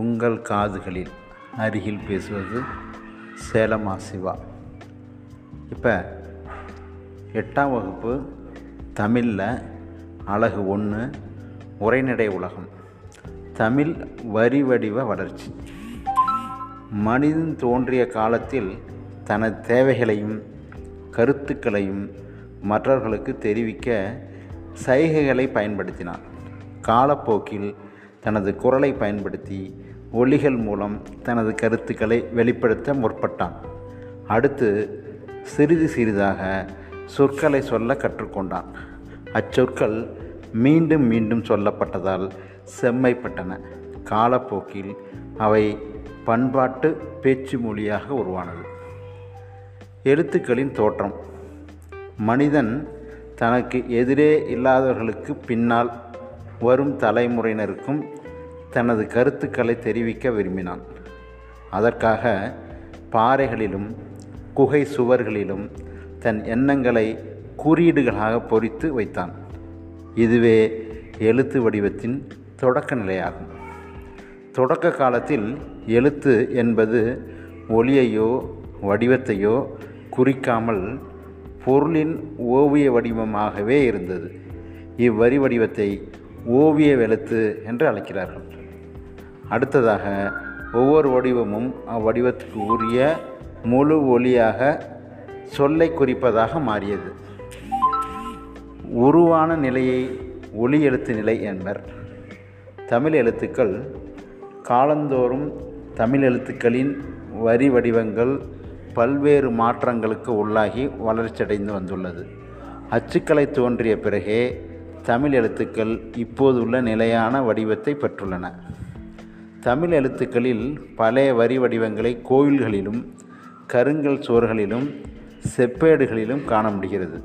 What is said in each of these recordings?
உங்கள் காதுகளில் அருகில் பேசுவது சேலமா சிவா. இப்போ எட்டாம் வகுப்பு தமிழில் அழகு ஒன்று உரைநடை உலகம். தமிழ் வரி வடிவ வளர்ச்சி. மனிதன் தோன்றிய காலத்தில் தனது தேவைகளையும் கருத்துக்களையும் மற்றவர்களுக்கு தெரிவிக்க சைகைகளை பயன்படுத்தினார் காலப்போக்கில் தனது குரலை பயன்படுத்தி ஒலிகள் மூலம் தனது கருத்துக்களை வெளிப்படுத்த முற்பட்டான். அடுத்து சிறிது சிறிதாக சொற்களை சொல்ல கற்றுக்கொண்டான். அச்சொற்கள் மீண்டும் மீண்டும் சொல்லப்பட்டதால் செம்மைப்பட்டன. காலப்போக்கில் அவை பண்பாட்டு பேச்சு மொழியாக உருவானது. எழுத்துக்களின் தோற்றம். மனிதன் தனக்கு எதிரே இல்லாதவர்களுக்கு பின்னால் வரும் தலைமுறையினருக்கும் தனது கருத்துக்களை தெரிவிக்க விரும்பினான். அதற்காக பாறைகளிலும் குகை சுவர்களிலும் தன் எண்ணங்களை குறியீடுகளாக பொறித்து வைத்தான். இதுவே எழுத்து வடிவத்தின் தொடக்க நிலையாகும். தொடக்க காலத்தில் எழுத்து என்பது ஒளியையோ வடிவத்தையோ குறிக்காமல் பொருளின் ஓவிய வடிவமாகவே இருந்தது. இவ்வரி வடிவத்தை ஓவிய எழுத்து என்று அழைக்கிறார்கள். அடுத்ததாக ஒவ்வொரு வடிவமும் அவ்வடிவத்துக்கு உரிய முழு ஒளியாக சொல்லை குறிப்பதாக மாறியது. உருவான நிலையை ஒளி எழுத்து நிலை என்பர். தமிழ் எழுத்துக்கள் காலந்தோறும் தமிழ் எழுத்துக்களின் வரி வடிவங்கள் பல்வேறு மாற்றங்களுக்கு உள்ளாகி வளர்ச்சியடைந்து வந்துள்ளது. அச்சுக்கலை தோன்றிய பிறகே தமிழ் எழுத்துக்கள் இப்போதுள்ள நிலையான வடிவத்தை பெற்றுள்ளன. தமிழ் எழுத்துக்களில் பழைய வரி வடிவங்களை கோயில்களிலும் கருங்கல் சுவர்களிலும் செப்பேடுகளிலும் காண முடிகிறது.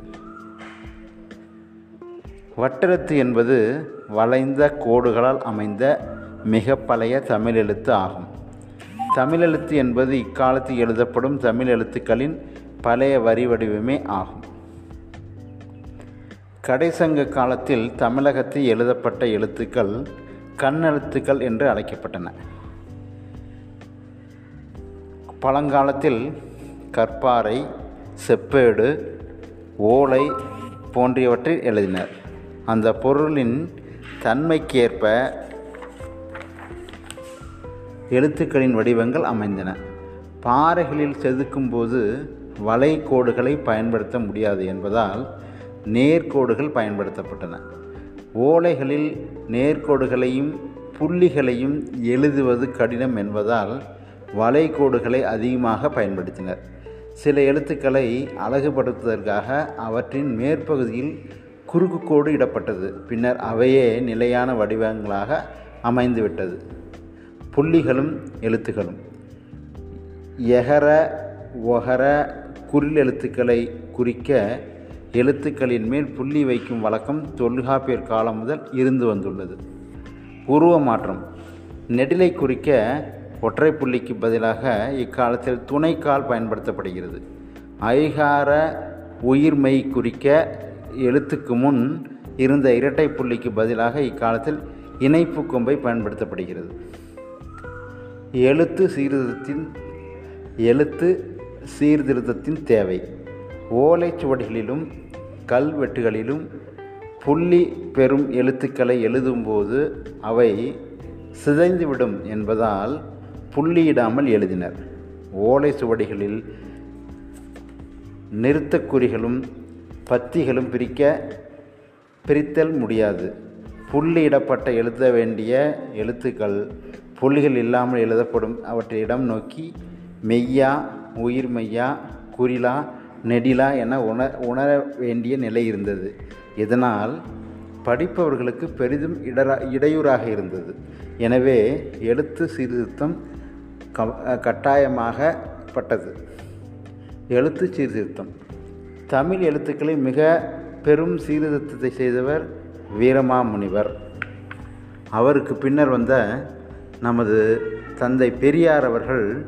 வட்டெழுத்து என்பது வளைந்த கோடுகளால் அமைந்த மிக பழைய தமிழ் எழுத்து ஆகும். தமிழ் எழுத்து என்பது இக்காலத்தில் எழுதப்படும் தமிழ் எழுத்துக்களின் பழைய வரி வடிவமே ஆகும். கடைசங்க காலத்தில் தமிழகத்தில் எழுதப்பட்ட எழுத்துக்கள் கண்ணெழுத்துக்கள் என்று அழைக்கப்பட்டன. பழங்காலத்தில் கற்பாறை செப்பேடு ஓலை போன்றவற்றை எழுதினர். அந்த பொருளின் தன்மைக்கேற்ப எழுத்துக்களின் வடிவங்கள் அமைந்தன. பாறைகளில் செதுக்கும்போது வளைகோடுகளை பயன்படுத்த முடியாது என்பதால் நேர்கோடுகள் பயன்படுத்தப்பட்டன. ஓலைகளில் நேர்கோடுகளையும் புள்ளிகளையும் எழுதுவது கடினம் என்பதால் வளைகோடுகளை அதிகமாக பயன்படுத்தினர். சில எழுத்துக்களை அழகுபடுத்துவதற்காக அவற்றின் மேற்பகுதியில் குறுக்கு கோடு இடப்பட்டது. பின்னர் அவையே நிலையான வடிவங்களாக அமைந்துவிட்டது. புள்ளிகளும் எழுத்துக்களும் எகர ஒகர குறில் எழுத்துக்களை குறிக்க எழுத்துக்களின் மேல் புள்ளி வைக்கும் வழக்கம் தொல்காப்பியர் காலம் முதல் இருந்து வந்துள்ளது. உருவ மாற்றம். நெடிலை குறிக்க ஒற்றை புள்ளிக்கு பதிலாக இக்காலத்தில் துணைக்கால் பயன்படுத்தப்படுகிறது. ஐகார உயிர்மை குறிக்க எழுத்துக்கு முன் இருந்த இரட்டை புள்ளிக்கு பதிலாக இக்காலத்தில் இணைப்பு கொம்பை பயன்படுத்தப்படுகிறது. எழுத்து சீர்திருத்தத்தின் எழுத்து சீர்திருத்தத்தின் தேவை. ஓலைச்சுவடிகளிலும் கல்வெட்டுகளிலும் புள்ளி பெறும் எழுத்துக்களை எழுதும்போது அவை சிதைந்துவிடும் என்பதால் புள்ளியிடாமல் எழுதினர். ஓலை சுவடிகளில் நிறுத்தக்குறிகளும் பத்திகளும் பிரிக்க பிரித்தல் முடியாது. புள்ளியிடப்பட்ட எழுத வேண்டிய எழுத்துக்கள் புள்ளிகள் இல்லாமல் எழுதப்படும். அவற்றை இடம் நோக்கி மெய்யா உயிர் மெய்யா குறிலா நெடிலா என உண உணர வேண்டிய நிலை இருந்தது. இதனால் படிப்பவர்களுக்கு பெரிதும் இடரா இடையூறாக இருந்தது. எனவே எழுத்து சீர்திருத்தம் க கட்டாயமாகப்பட்டது. எழுத்து சீர்திருத்தம். தமிழ் எழுத்துக்களை மிக பெரும் சீர்திருத்தத்தை செய்தவர் வீரமாமுனிவர். அவருக்கு பின்னர் வந்த நமது தந்தை பெரியார் அவர்கள்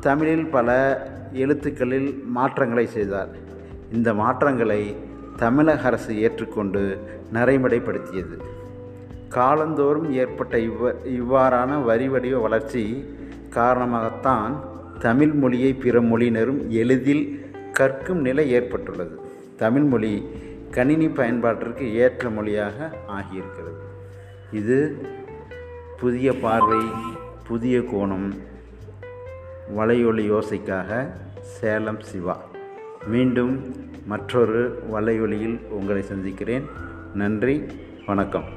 தமிழில் பல எழுத்துக்களில் மாற்றங்களை செய்தார். இந்த மாற்றங்களை தமிழக அரசு ஏற்றுக்கொண்டு நடைமுறைப்படுத்தியது. காலந்தோறும் ஏற்பட்ட இவ்வ இவ்வாறான வரி வடிவ வளர்ச்சி காரணமாகத்தான் தமிழ் மொழியை பிற மொழியினரும் எளிதில் கற்கும் நிலை ஏற்பட்டுள்ளது. தமிழ் மொழி கணினி பயன்பாட்டிற்கு ஏற்ற மொழியாக ஆகியிருக்கிறது. இது புதிய பார்வை புதிய கோணம் வலையொலி யோசைக்காக சேலம் சிவா. மீண்டும் மற்றொரு வலையொலியில் உங்களை சந்திக்கிறேன். நன்றி வணக்கம்.